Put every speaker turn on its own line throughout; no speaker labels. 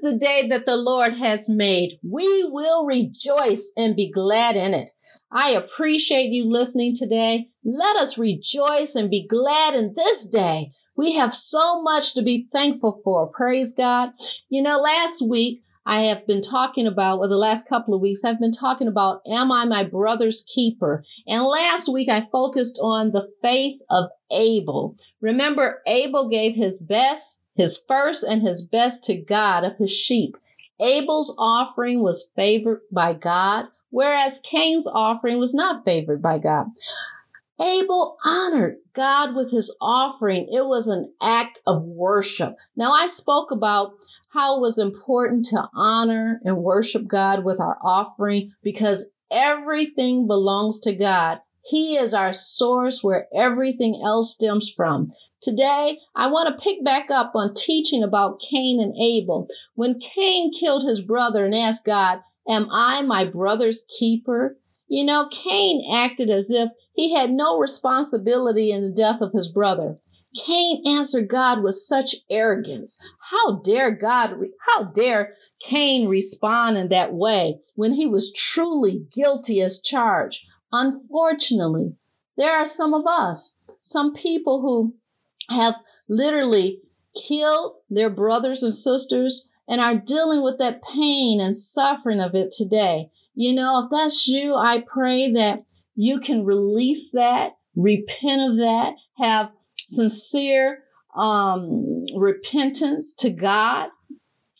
The day that the Lord has made. We will rejoice and be glad in it. I appreciate you listening today. Let us rejoice and be glad in this day. We have so much to be thankful for. Praise God. You know, last week I have been talking about, or the last couple of weeks, I've been talking about, am I my brother's keeper? And last week I focused on the faith of Abel. Remember, Abel gave his best his first and his best to God of his sheep. Abel's offering was favored by God, whereas Cain's offering was not favored by God. Abel honored God with his offering. It was an act of worship. Now, I spoke about how it was important to honor and worship God with our offering because everything belongs to God. He is our source where everything else stems from. Today, I want to pick back up on teaching about Cain and Abel. When Cain killed his brother and asked God, Am I my brother's keeper? You know, Cain acted as if he had no responsibility in the death of his brother. Cain answered God with such arrogance. How dare God, how dare Cain respond in that way when he was truly guilty as charged? Unfortunately, there are some of us, some people who have literally killed their brothers and sisters and are dealing with that pain and suffering of it today. You know, if that's you, I pray that you can release that, repent of that, have sincere um, repentance to God,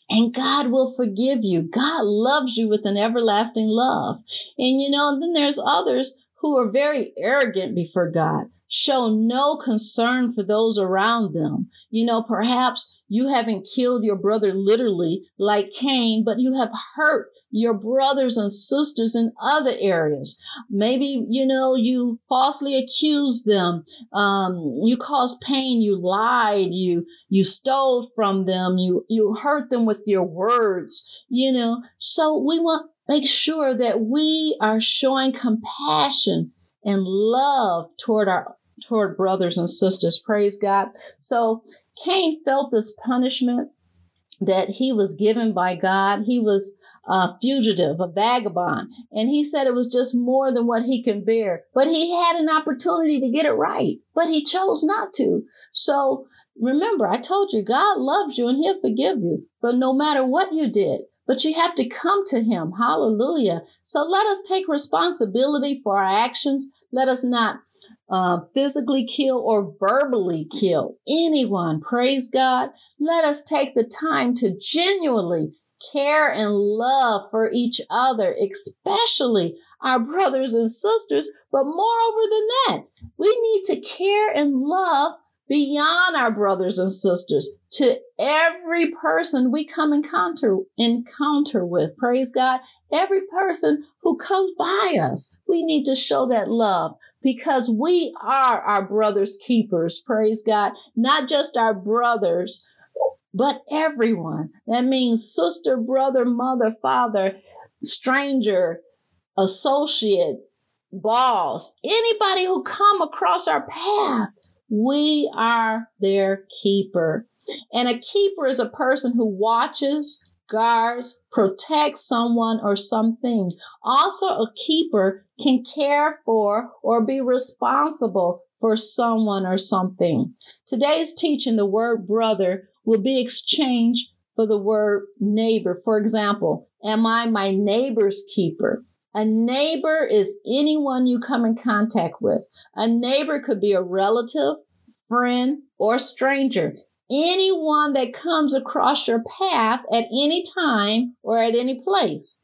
and God will forgive you. God loves you with an everlasting love. And you know, then there's others who are very arrogant before God show no concern for those around them. You know, perhaps you haven't killed your brother literally like Cain, but you have hurt your brothers and sisters in other areas. Maybe, you know, you falsely accused them. Um, you caused pain. You lied. You, you stole from them. You, you hurt them with your words, you know. So we want make sure that we are showing compassion and love toward our toward brothers and sisters. Praise God. So Cain felt this punishment that he was given by God. He was a fugitive, a vagabond, and he said it was just more than what he can bear. But he had an opportunity to get it right, but he chose not to. So remember, I told you God loves you and he'll forgive you, but no matter what you did, but you have to come to him. Hallelujah. So let us take responsibility for our actions. Let us not uh, physically kill or verbally kill anyone. Praise God. Let us take the time to genuinely care and love for each other, especially our brothers and sisters. But moreover than that, we need to care and love beyond our brothers and sisters to every person we come encounter encounter with praise god every person who comes by us we need to show that love because we are our brother's keepers. Praise God. Not just our brothers, but everyone. That means sister, brother, mother, father, stranger, associate, boss, anybody who come across our path. We are their keeper. And a keeper is a person who watches, guards, protects someone or something. Also, a keeper can care for or be responsible for someone or something. Today's teaching, the word brother will be exchanged for the word neighbor. For example, am I my neighbor's keeper? A neighbor is anyone you come in contact with. A neighbor could be a relative, friend, or stranger anyone that comes across your path at any time or at any place.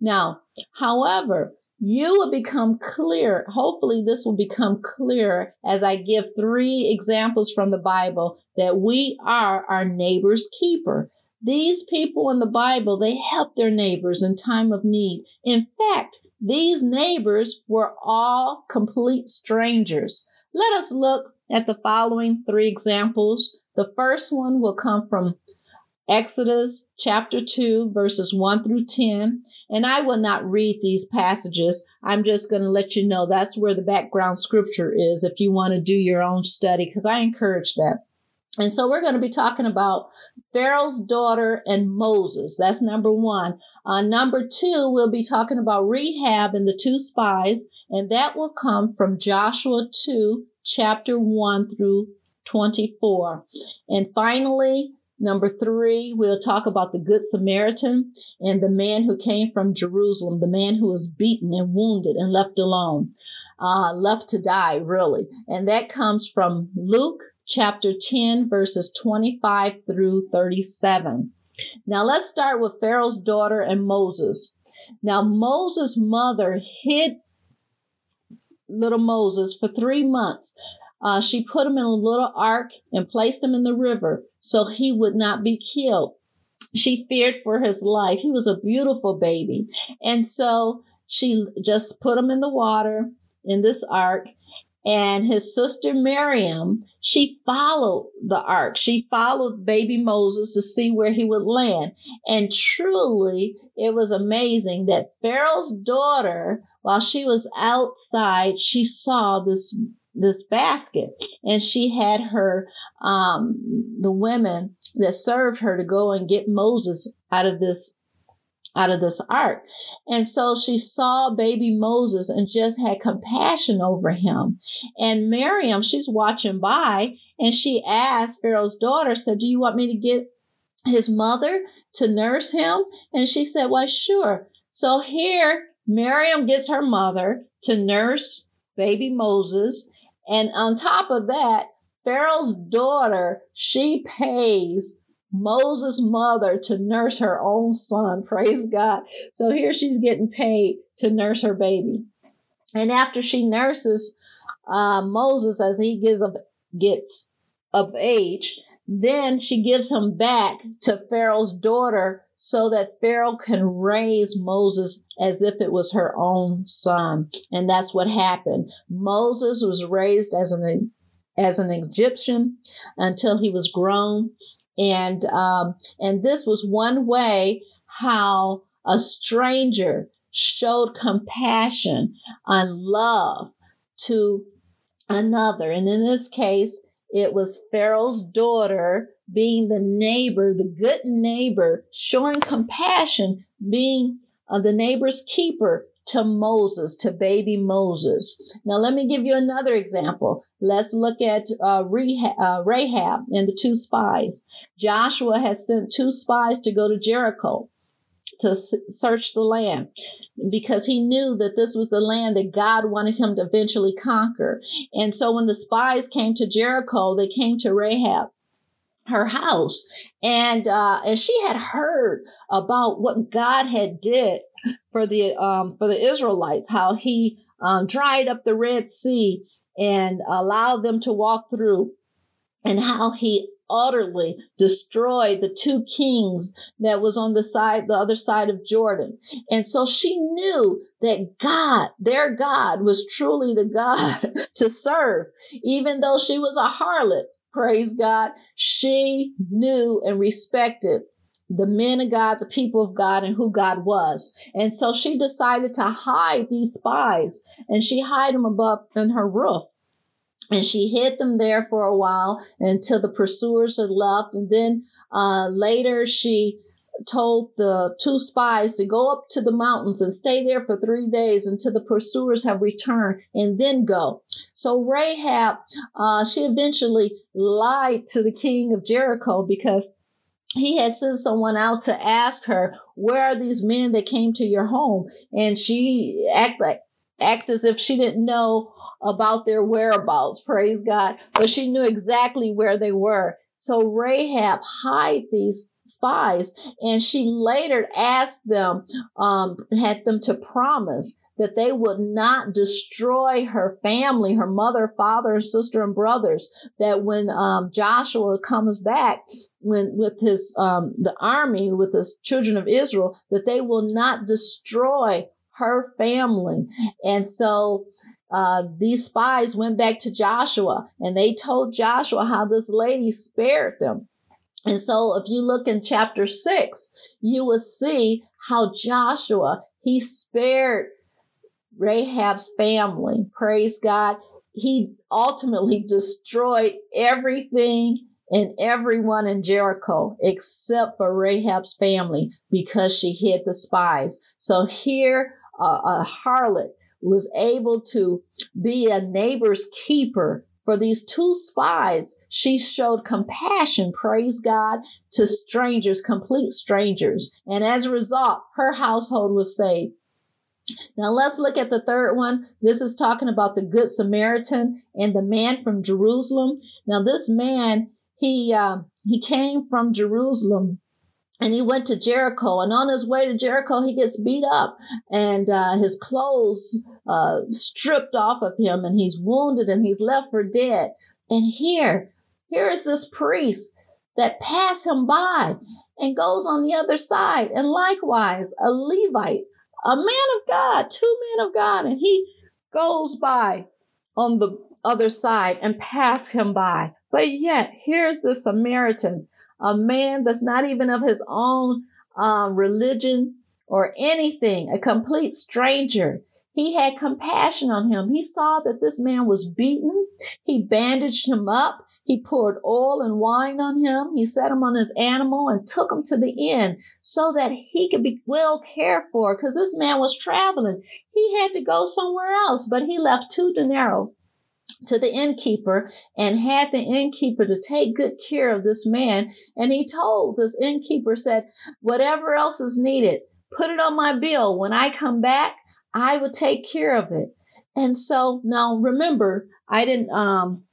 Now, however, you will become clear. Hopefully, this will become clear as I give three examples from the Bible that we are our neighbor's keeper. These people in the Bible, they help their neighbors in time of need. In fact, these neighbors were all complete strangers. Let us look at the following three examples. The first one will come from Exodus chapter 2, verses 1 through 10. And I will not read these passages. I'm just going to let you know that's where the background scripture is if you want to do your own study, because I encourage that. And so we're going to be talking about Pharaoh's daughter and Moses. That's number one. Uh, number two, we'll be talking about Rahab and the two spies, and that will come from Joshua 2, chapter 1 through 24. And finally, Number three, we'll talk about the Good Samaritan and the man who came from Jerusalem, the man who was beaten and wounded and left alone, uh, left to die, really. And that comes from Luke chapter 10, verses 25 through 37. Now let's start with Pharaoh's daughter and Moses. Now Moses' mother hid little Moses for three months. Uh, she put him in a little ark and placed him in the river so he would not be killed. She feared for his life. He was a beautiful baby. And so she just put him in the water in this ark and his sister Miriam, she followed the ark. She followed baby Moses to see where he would land. And truly, it was amazing that Pharaoh's daughter, while she was outside, she saw this this basket and she had her um the women that served her to go and get Moses out of this out of this ark. And so she saw baby Moses and just had compassion over him. And Miriam, she's watching by and she asked Pharaoh's daughter, said, Do you want me to get his mother to nurse him? And she said, Why, sure. So here, Miriam gets her mother to nurse baby Moses. And on top of that, Pharaoh's daughter, she pays Moses' mother to nurse her own son. Praise God. So here she's getting paid to nurse her baby. And after she nurses uh, Moses as he gets of, gets of age, then she gives him back to Pharaoh's daughter so that Pharaoh can raise Moses as if it was her own son. And that's what happened. Moses was raised as an as an Egyptian until he was grown and um, and this was one way how a stranger showed compassion and love to another. And in this case, it was Pharaoh's daughter being the neighbor, the good neighbor, showing compassion, being uh, the neighbor's keeper to Moses, to baby Moses. Now, let me give you another example. Let's look at uh, uh, Rahab and the two spies. Joshua has sent two spies to go to Jericho to s- search the land because he knew that this was the land that God wanted him to eventually conquer. And so when the spies came to Jericho, they came to Rahab her house and uh and she had heard about what God had did for the um, for the Israelites, how he um, dried up the Red Sea and allowed them to walk through, and how he utterly destroyed the two kings that was on the side the other side of Jordan. And so she knew that God, their God was truly the God to serve even though she was a harlot. Praise God. She knew and respected the men of God, the people of God, and who God was. And so she decided to hide these spies and she hid them above in her roof. And she hid them there for a while until the pursuers had left. And then uh, later she told the two spies to go up to the mountains and stay there for three days until the pursuers have returned and then go. So Rahab, uh, she eventually lied to the king of Jericho because he had sent someone out to ask her, where are these men that came to your home? And she act like, act as if she didn't know about their whereabouts. Praise God. But she knew exactly where they were. So Rahab hid these spies and she later asked them, um, had them to promise that they would not destroy her family, her mother, father, sister, and brothers. That when um, Joshua comes back, when with his um, the army, with the children of Israel, that they will not destroy her family. And so uh, these spies went back to Joshua and they told Joshua how this lady spared them. And so if you look in chapter six, you will see how Joshua, he spared Rahab's family. Praise God. He ultimately destroyed everything and everyone in Jericho except for Rahab's family because she hid the spies. So here, uh, a harlot was able to be a neighbor's keeper for these two spies. She showed compassion, praise God, to strangers, complete strangers. And as a result, her household was saved. Now let's look at the third one. This is talking about the Good Samaritan and the man from Jerusalem. Now this man, he uh, he came from Jerusalem and he went to Jericho. And on his way to Jericho, he gets beat up and uh, his clothes uh, stripped off of him, and he's wounded and he's left for dead. And here, here is this priest that passed him by and goes on the other side. And likewise, a Levite, a man of God, two men of God, and he goes by on the other side and pass him by. But yet, here's the Samaritan a man that's not even of his own uh, religion or anything, a complete stranger. He had compassion on him. He saw that this man was beaten. He bandaged him up. He poured oil and wine on him. He set him on his animal and took him to the inn so that he could be well cared for because this man was traveling. He had to go somewhere else, but he left two denarii to the innkeeper and had the innkeeper to take good care of this man. And he told this innkeeper said, whatever else is needed, put it on my bill. When I come back, I will take care of it. And so now remember, I didn't, um,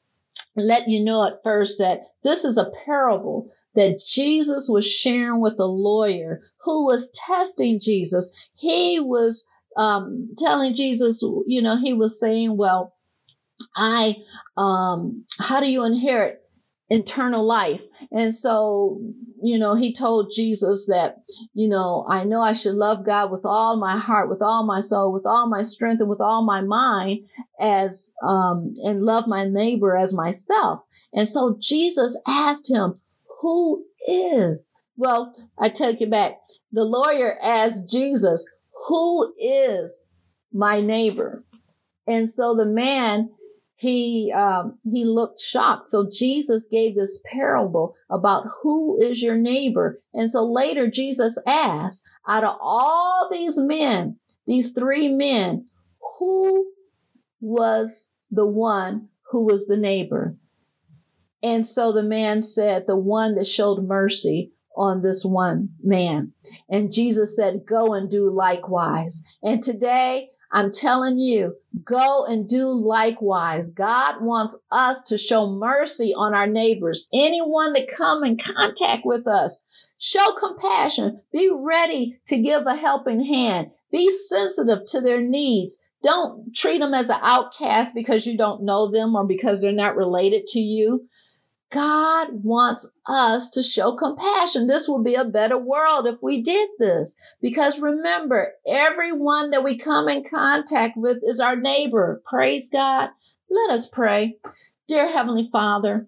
let you know at first that this is a parable that Jesus was sharing with a lawyer who was testing Jesus. He was um, telling Jesus, you know, he was saying, well, I, um, how do you inherit eternal life? And so, you know, he told Jesus that, you know, I know I should love God with all my heart, with all my soul, with all my strength, and with all my mind as, um, and love my neighbor as myself. And so Jesus asked him, who is? Well, I take you back. The lawyer asked Jesus, who is my neighbor? And so the man he um, he looked shocked. So Jesus gave this parable about who is your neighbor. And so later Jesus asked, out of all these men, these three men, who was the one who was the neighbor? And so the man said, the one that showed mercy on this one man. And Jesus said, go and do likewise. And today I'm telling you, go and do likewise. God wants us to show mercy on our neighbors. Anyone that come in contact with us, show compassion. Be ready to give a helping hand. Be sensitive to their needs. Don't treat them as an outcast because you don't know them or because they're not related to you. God wants us to show compassion. This will be a better world if we did this. Because remember, everyone that we come in contact with is our neighbor. Praise God. Let us pray. Dear Heavenly Father,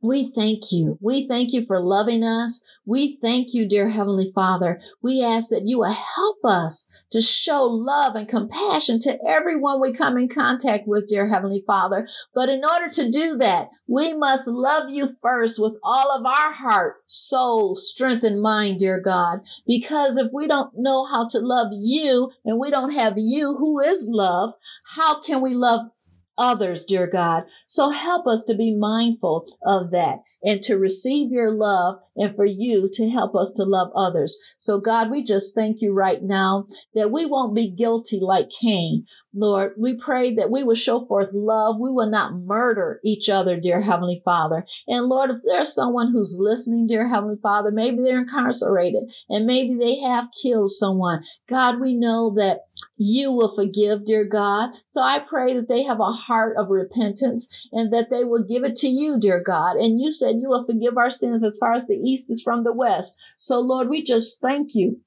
we thank you. We thank you for loving us. We thank you, dear Heavenly Father. We ask that you will help us to show love and compassion to everyone we come in contact with, dear Heavenly Father. But in order to do that, we must love you first with all of our heart, soul, strength, and mind, dear God. Because if we don't know how to love you and we don't have you who is love, how can we love others, dear God. So help us to be mindful of that and to receive your love and for you to help us to love others. So God, we just thank you right now that we won't be guilty like Cain. Lord, we pray that we will show forth love. We will not murder each other, dear Heavenly Father. And Lord, if there's someone who's listening, dear Heavenly Father, maybe they're incarcerated and maybe they have killed someone. God, we know that you will forgive, dear God. So I pray that they have a heart of repentance and that they will give it to you, dear God. And you said you will forgive our sins as far as the east is from the west. So Lord, we just thank you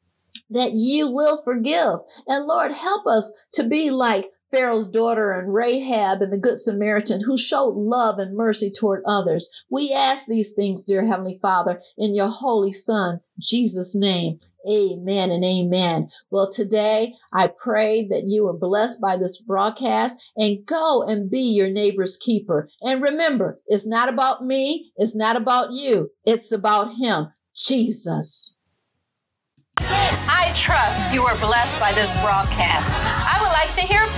that you will forgive. And Lord, help us to be like Pharaoh's daughter and Rahab and the Good Samaritan who showed love and mercy toward others. We ask these things, dear Heavenly Father, in your Holy Son, Jesus' name. Amen and amen. Well, today I pray that you are blessed by this broadcast and go and be your neighbor's keeper. And remember, it's not about me. It's not about you. It's about him, Jesus.
I trust you are blessed by this broadcast. I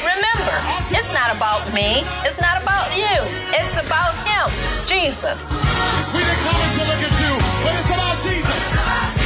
Remember, it's not about me, it's not about you, it's about Him,
Jesus. We
didn't come to look at you, but it's about Jesus.